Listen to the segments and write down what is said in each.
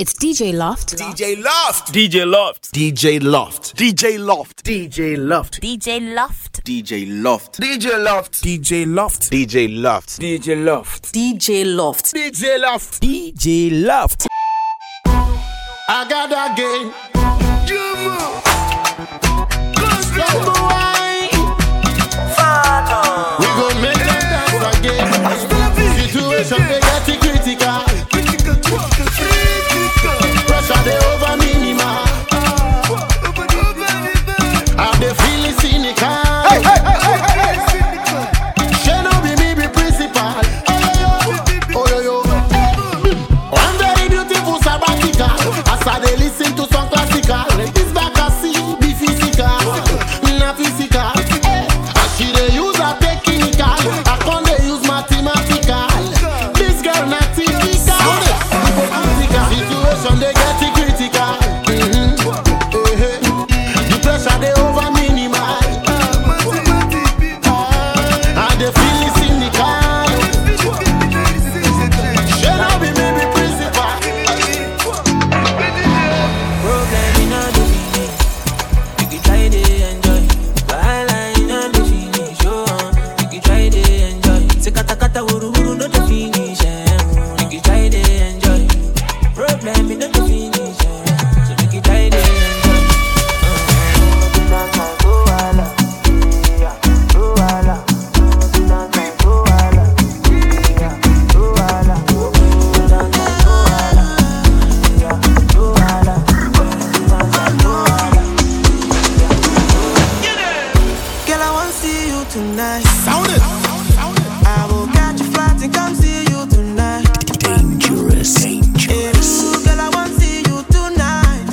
It's DJ Loft. DJ Loft. DJ Loft. DJ Loft. DJ Loft. DJ Loft. DJ Loft. DJ Loft. DJ Loft. DJ Loft. DJ Loft. DJ Loft. DJ Loft. DJ Loft. DJ Loft. I got that game. Stop the wine. We gon' make them dance again. Situation see you tonight. Sound it. I will catch a flight and come see you tonight. Dangerous. Dangerous. Ooh, girl, I want to see you tonight.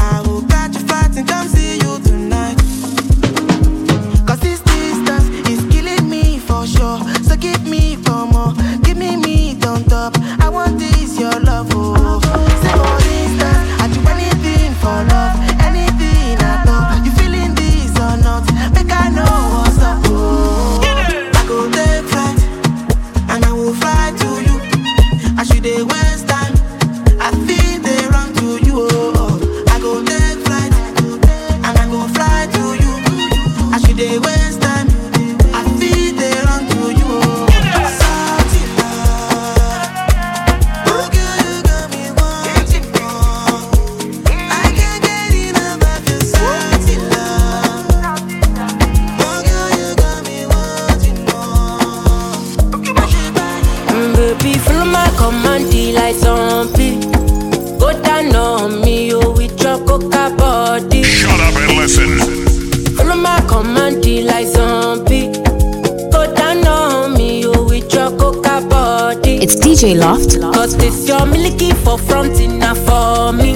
I will catch a flight and come see you tonight. Cause this distance is killing me for sure. So give me for more. Give me meat on top. I want this, your love. Oh. DJ Loft. Cause this your milky for front enough for me.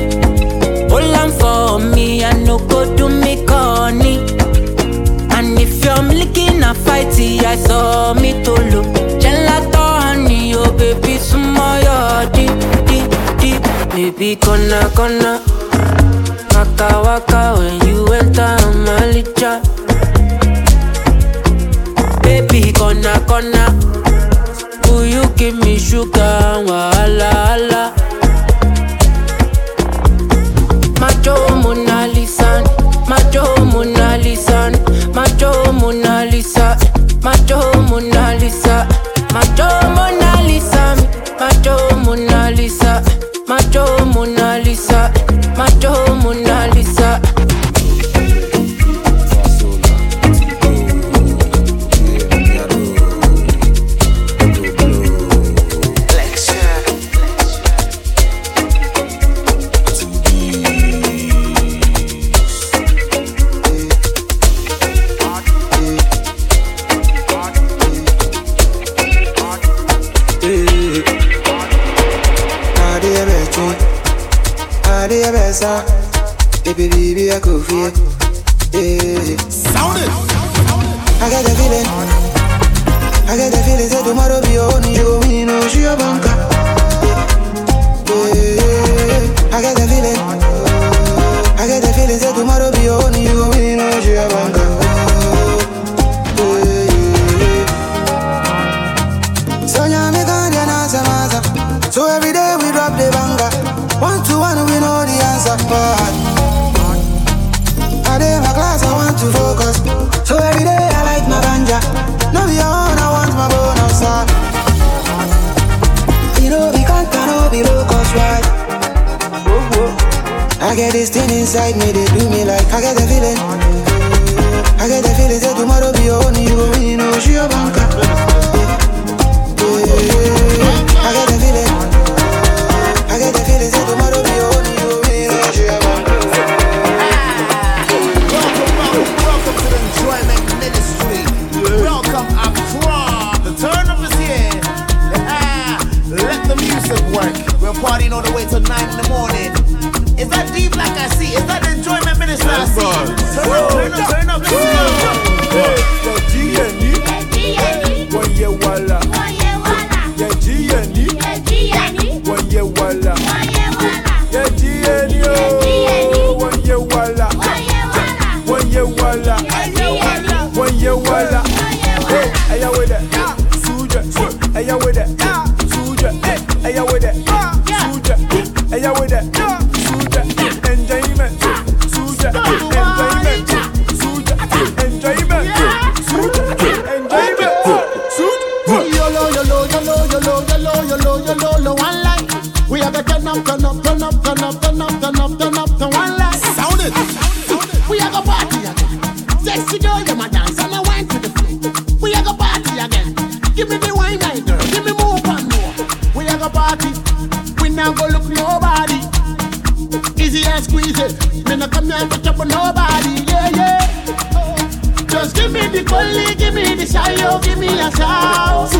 Hold on for me, I no go do me corny. And if you're milky na fighty, I saw me to look. Gelato honey, oh baby, sumo yo di di di. Baby, gonna gonna. Waka waka when you enter my licha. Baby, gonna gonna. You give me sugar? Wahala, They say tomorrow be your own, you me no she a banker. Yeah, I get the feeling. I get the feeling. Say tomorrow be your own, you me no she a banker. Eh, so every day we drop the banger. One to one, we know the answer. But I did my class, I want to focus. So every day I like my ganja. No, be on my bonus now. You know we can't turn up below cause why? Whoa. I get this thing inside me, they do me like I get the feeling. I get the feeling that tomorrow be on you, you know she a banker. All the way till 9 in the morning. Is that deep like I see? Is that Enjoyment Ministry I see? Turn up, turn up. One line. Sound it. We are the party again. Sexy girl, you my dance and I wine to the floor. We are the party again. Give me the wine, my girl. Give me more and more. We are the party. We now go look nobody. Easy and squeeze it. Me no come here to chop on nobody. Yeah, yeah. Just give me the collie, give me the shy, oh, give me a shout.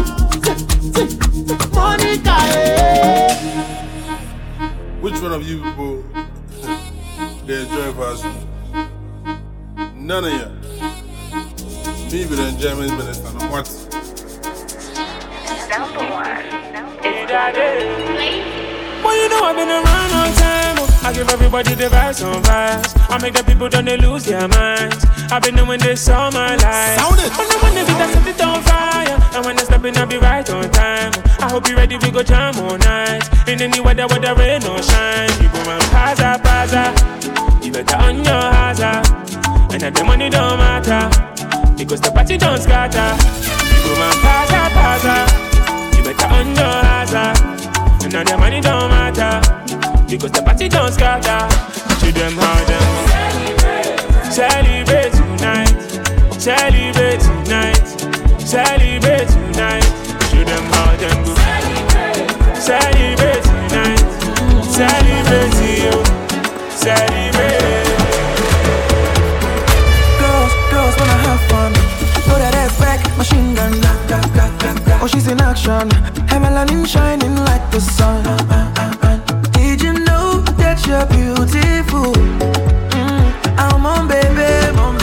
Monica, eh. Which one of you people they enjoy fast food? None of you. Me be the enjoyment minister. No what? Well, you know I've been around all time. I give everybody the vibes on vibes. I make the people don't they lose their minds. I've been doing this all my life. Sound it. Want the beat, I set it on fire. And when I step in, I'll be right on time. I hope you ready, we go jam all night. In any weather, whether rain or shine. You go and paza, paza. You better on your hazard. And that the money don't matter. Because the party don't scatter. You go and paza, paza. You better on your hazard. And now the money don't matter Because the party don't scatter To them how them Celebrate tonight Celebrate tonight Celebrate tonight To them how them go Celebrate tonight Girls, girls wanna have fun. That back, machine gun. Oh, she's in action. Her shining like the sun. Did you know that you're beautiful? Mm, I'm on baby, on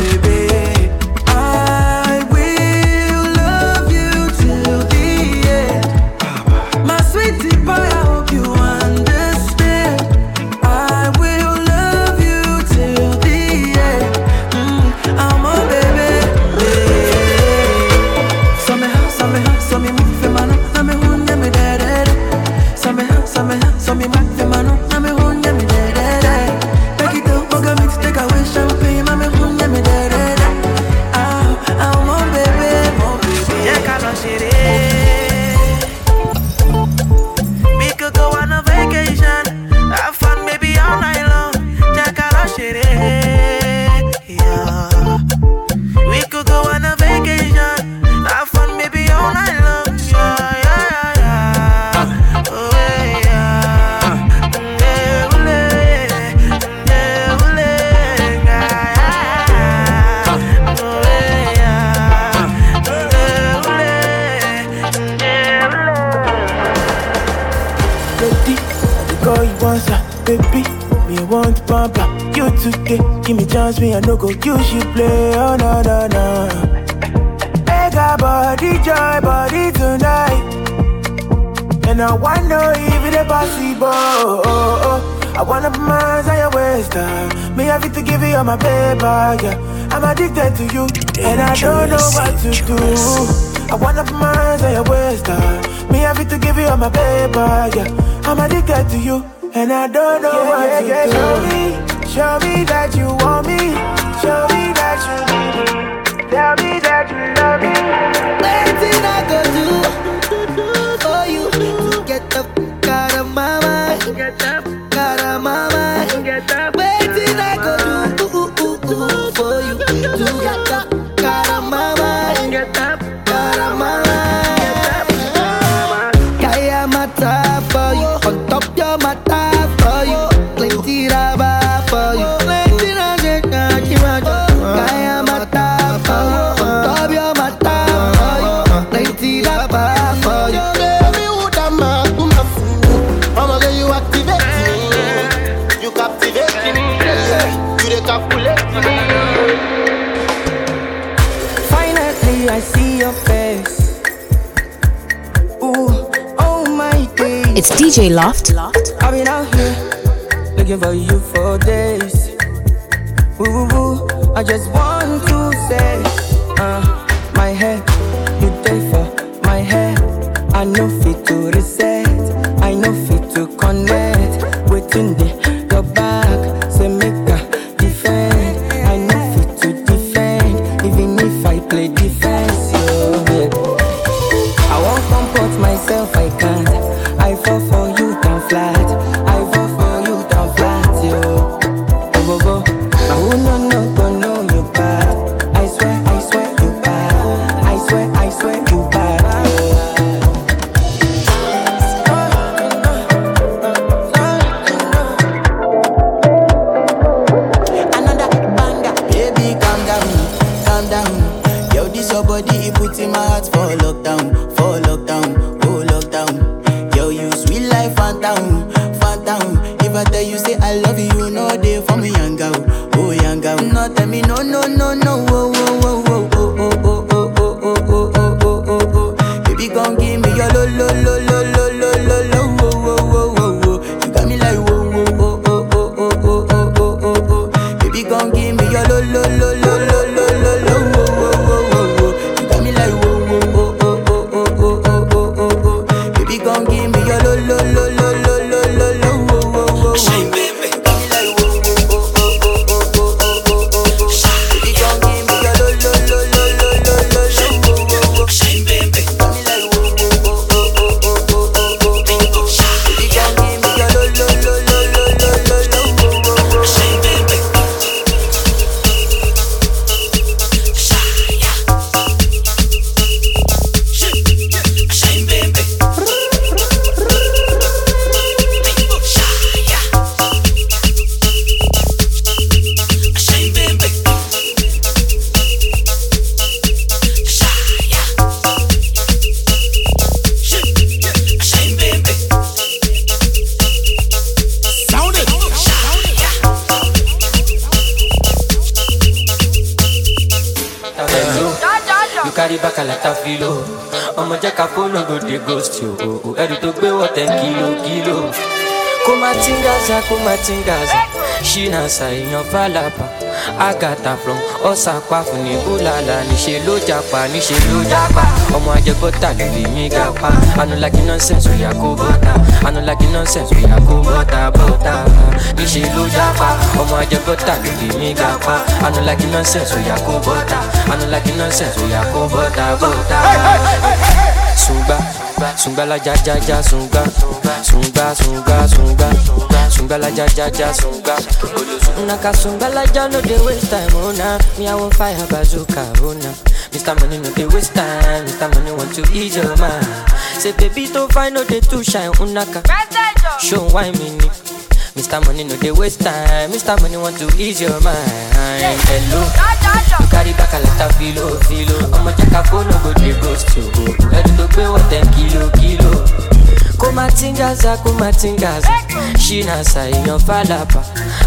baby. Me want up. You today, give me chance, me I no go use you play. Oh no no no. Mega body, joy body tonight. And I wonder if it's possible. Oh, oh. I wanna put my hands on your waist, uh. Me have to give you all my paper, yeah. I'm addicted to you, and I don't know what to do. I wanna put my hands on your waist, uh. Me have to give you all my paper, yeah. I'm addicted to you, and I don't know what to do. Show me, show me that you want me. Show me that you need me. Tell me that you love me. Waiting I go do for you to get the fuck out of my mind. Get the fuck Out of my mind. matter It's DJ Loft. I've been out here looking for you for days. I just want to say, uh, my head, you for my head. I know fit to reset. I know fit to connect. Ghost you. o, o. ẹrù tó gbé wọ̀ ten kilo kilo. kó má tingaza kó má tingaza ṣínà ṣàìyàn fàlàpà àgàtà from ọ̀sàpá fún ní búlàlà. Níṣẹ́ ló japa níṣẹ́ ló japa ọmọ ajẹgbọ́ta ló lè mí ga pa. Anulagi nonsense oya kó bọ́tà anulagi nonsense oya kó bọ́tà bọ́tà níṣẹ́ ló japa ọmọ ajẹgbọ́ta ló lè mí ga pa. Anulagi nonsense oya kó bọ́tà anulagi nonsense oya kó bọ́tà bọ́tà. Sungba, sungba la ja ja ja sungba, sungba sungba sungba, sungba la ja ja ja sungba. Naka sungba la ja no dey waste time oh me I want fire bazooka oh. Mr. Money no dey waste time, Mr. Money want to ease your mind. Say baby to find no dey too shine unaka. Show why me ni. Mr. Money no dey waste time, Mr. Money want to ease your mind. Hello. You carry back a lot of filo, filo. Ọmọ jẹ́ ká fóònù go dey ghost you. Ẹni tó gbé wọ̀ ten kilo, kilo. Kó má tingaza, kó má tingaza. Ṣínà ṣàìyàn fàlàpà.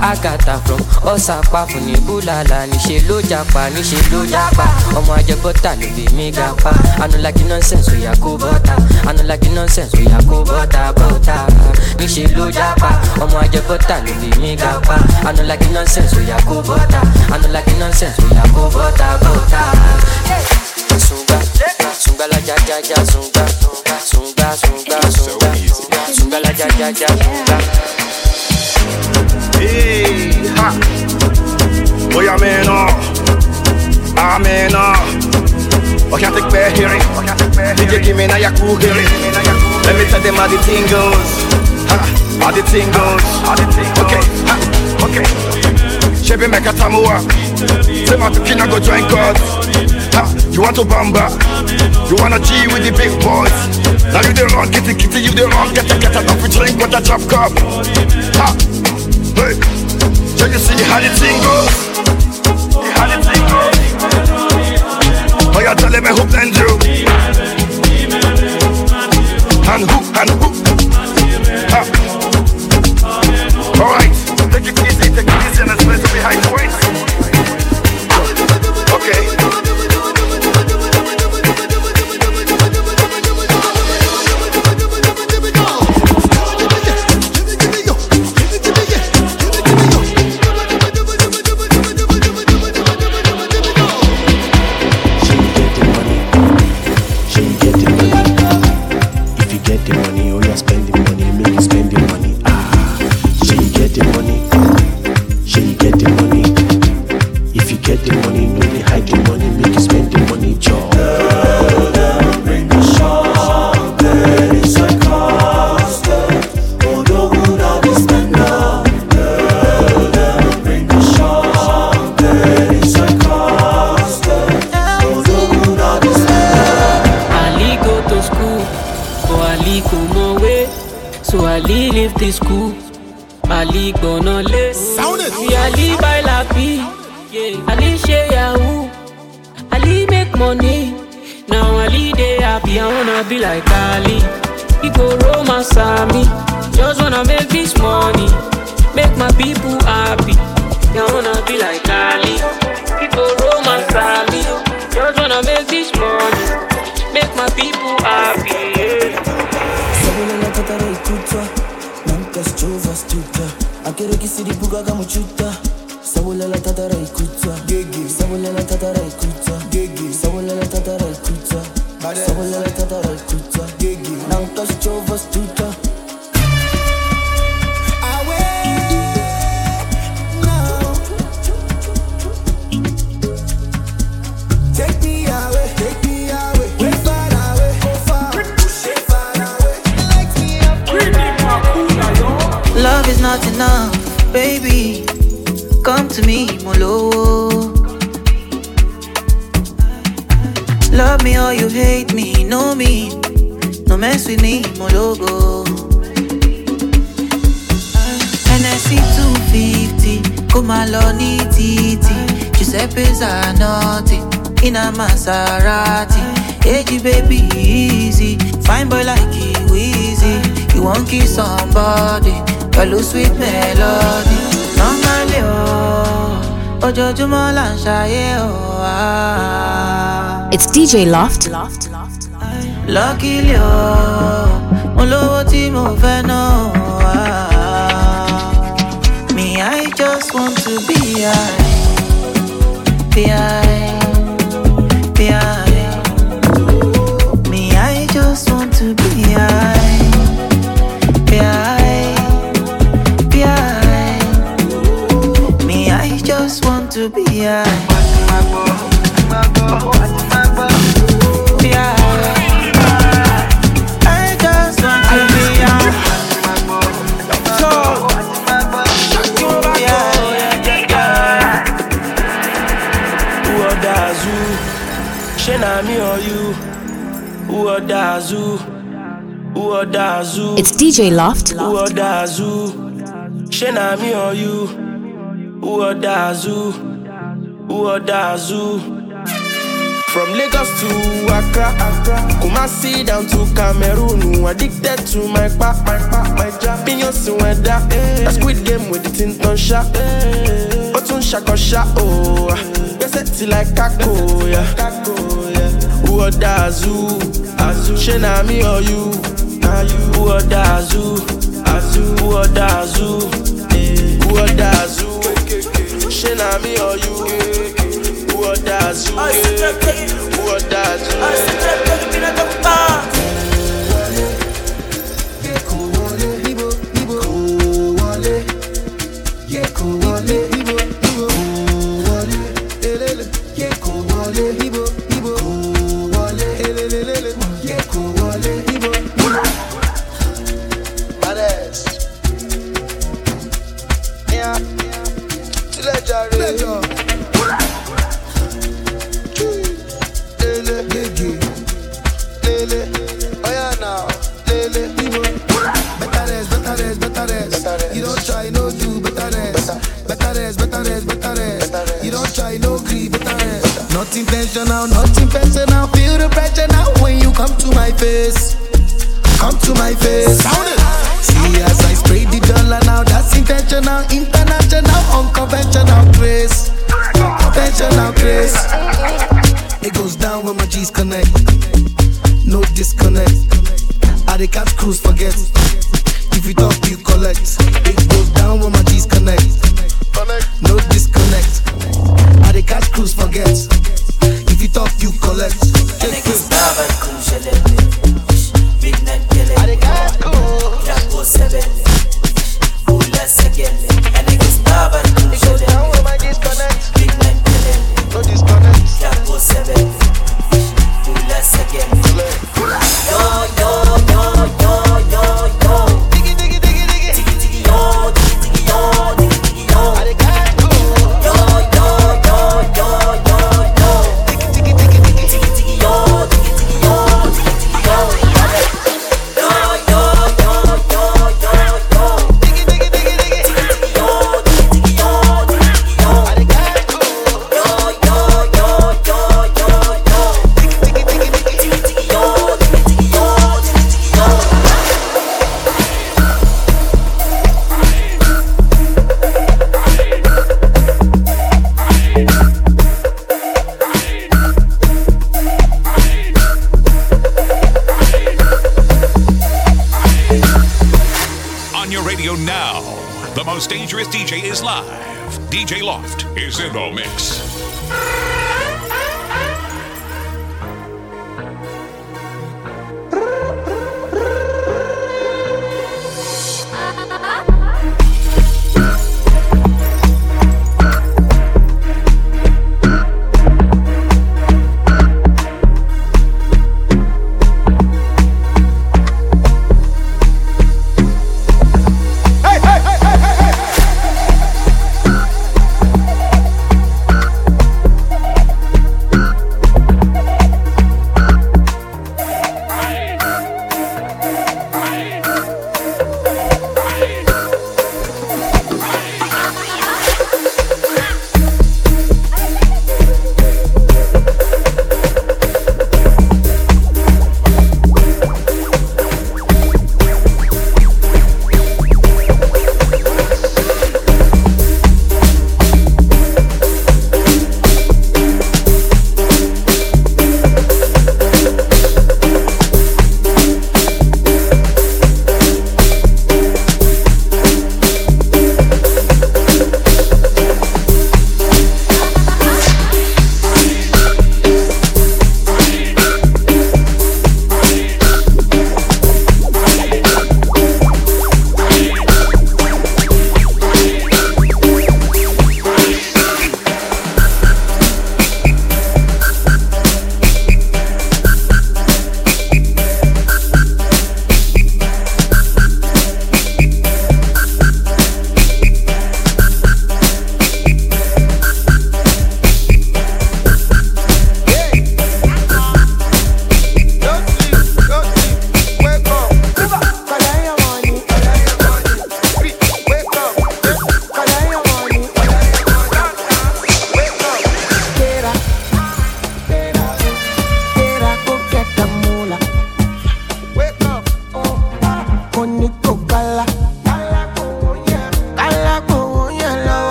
Àgàtà from ọ̀sàpá fún ní búlàlà. Níṣẹ́ ló japa, níṣẹ́ ló japa. Ọmọ ajẹgbọ́ta ló lè mí ga pa. Anulagi nonsense oya kó bọ́tà. Anulagi nonsense oya kó bọ́tà bọ́tà. Níṣẹ́ japa. Ọmọ ajẹgbọ́ta ló lè mí ga pa. Anulagi nonsense oya kó bọ́tà. Anulagi nonsense oya kó bọ́tà bọ́tà. Sunga, sunga la ja ja ja sunga, sunga sunga sunga, sunga la ja ja ja sunga. Hey, ha. Boy, I'm in awe. I'm in awe. Oh, can't take bad hearing. DJ give me now your cool hearing. Let me tell them how the thing goes. Ha, how the thing goes. Okay, ha, okay. Shebi make a tamua. Say my tukina go join God. Ha, You want to bamba? You wanna G with the big boys? Now you the wrong, kitty kitty, you the wrong, get a get a coffee drink with a drop cup. Ha! Hey! So you see how the thing goes? How the thing goes? Oh, you tell me who blend you? And who, and who? Ha! Alright, money. Now I Ali they happy. I wanna be like Ali. Go romance me. Just wanna make this money. Make my people happy. I wanna be like Ali. Go romance me. Just wanna make this money. Make my people happy. Yeah. Sabulela tatara ikuta Nankas chova stuta Akere kisiri buga kama chuta tatara ikuta Gigi. Sabulela tatara ikuta Gigi Sabulela tatara ikuta Sabulela tatara ikuta Gigi Nankas chova stuta Take me away, take me away, way far away, go far, way far away. Light me up, Love is not enough, baby. Come to me, Molo. Love me or you hate me, know me. No mess with me, Mologo. NSC 250, come along, titi. Giuseppe Zanotti, in a Maserati. Hey, baby, easy. Fine boy like you, easy. You won't kiss somebody, pẹ̀lú sweet melody. Oh, ojoojúmọ́ là ń ṣayé, ah. It's DJ Loft. Luckily, oh, mo lówó tí mo fẹ́ ná, ah. Me, I just want to be high, be high, It's DJ Loft. Who me or you? Who? Who? From Lagos to Accra, Kumasi down to Cameroon, addicted to my pa, my pa, my jam. Opinions in a eh. squid game with the tin ton shot. Otun shako shot, oh, ah. yes it's like kako, yeah. Who order zoo? Shey na me or you? Who order zoo? Eh, who order zoo? Who order zoo? Shey na me or you? Who order zoo? Who order zoo? Pleasure. Not intentional, not intentional. Feel the pressure now when you come to my face. Come to my face. Sound it. See as I spray the dollar now, that's intentional, international, unconventional grace. Conventional grace. It goes down when my G's connect. No disconnect. I the catch cruise forget. If you talk, you collect. It goes down when my G's connect. No disconnect. I the catch cruise forget. If you talk, you collect. Check this. On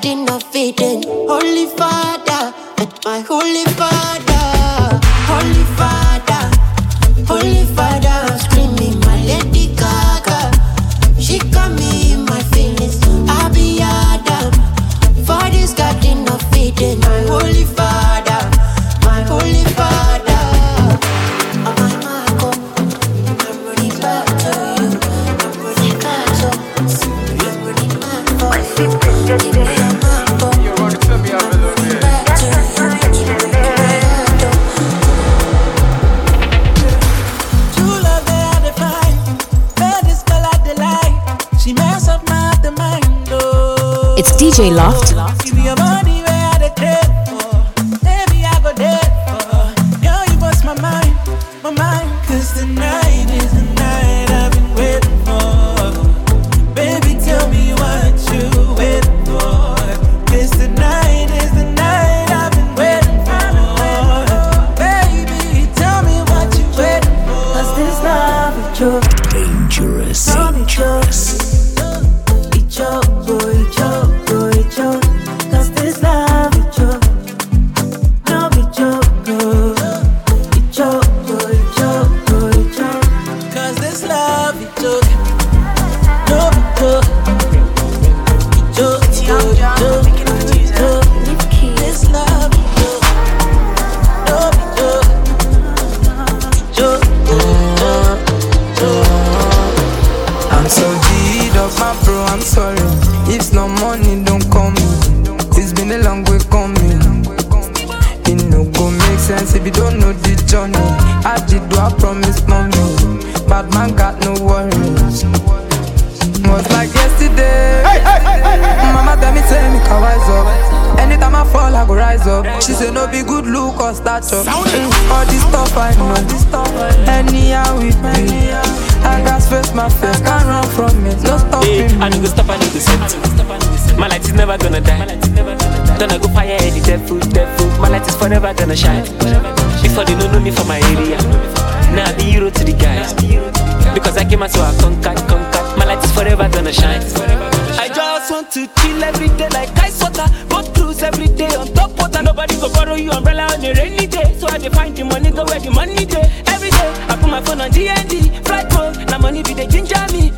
body no feeding. Holy Father, my holy Father. We Loft. forever gonna shine. I just want to chill every day like ice water. Go cruise every day on top water. Nobody go borrow you umbrella on a rainy day. So I define the money, go where the money day. Every day I put my phone on D and D. Flight mode, now money be the ginger me.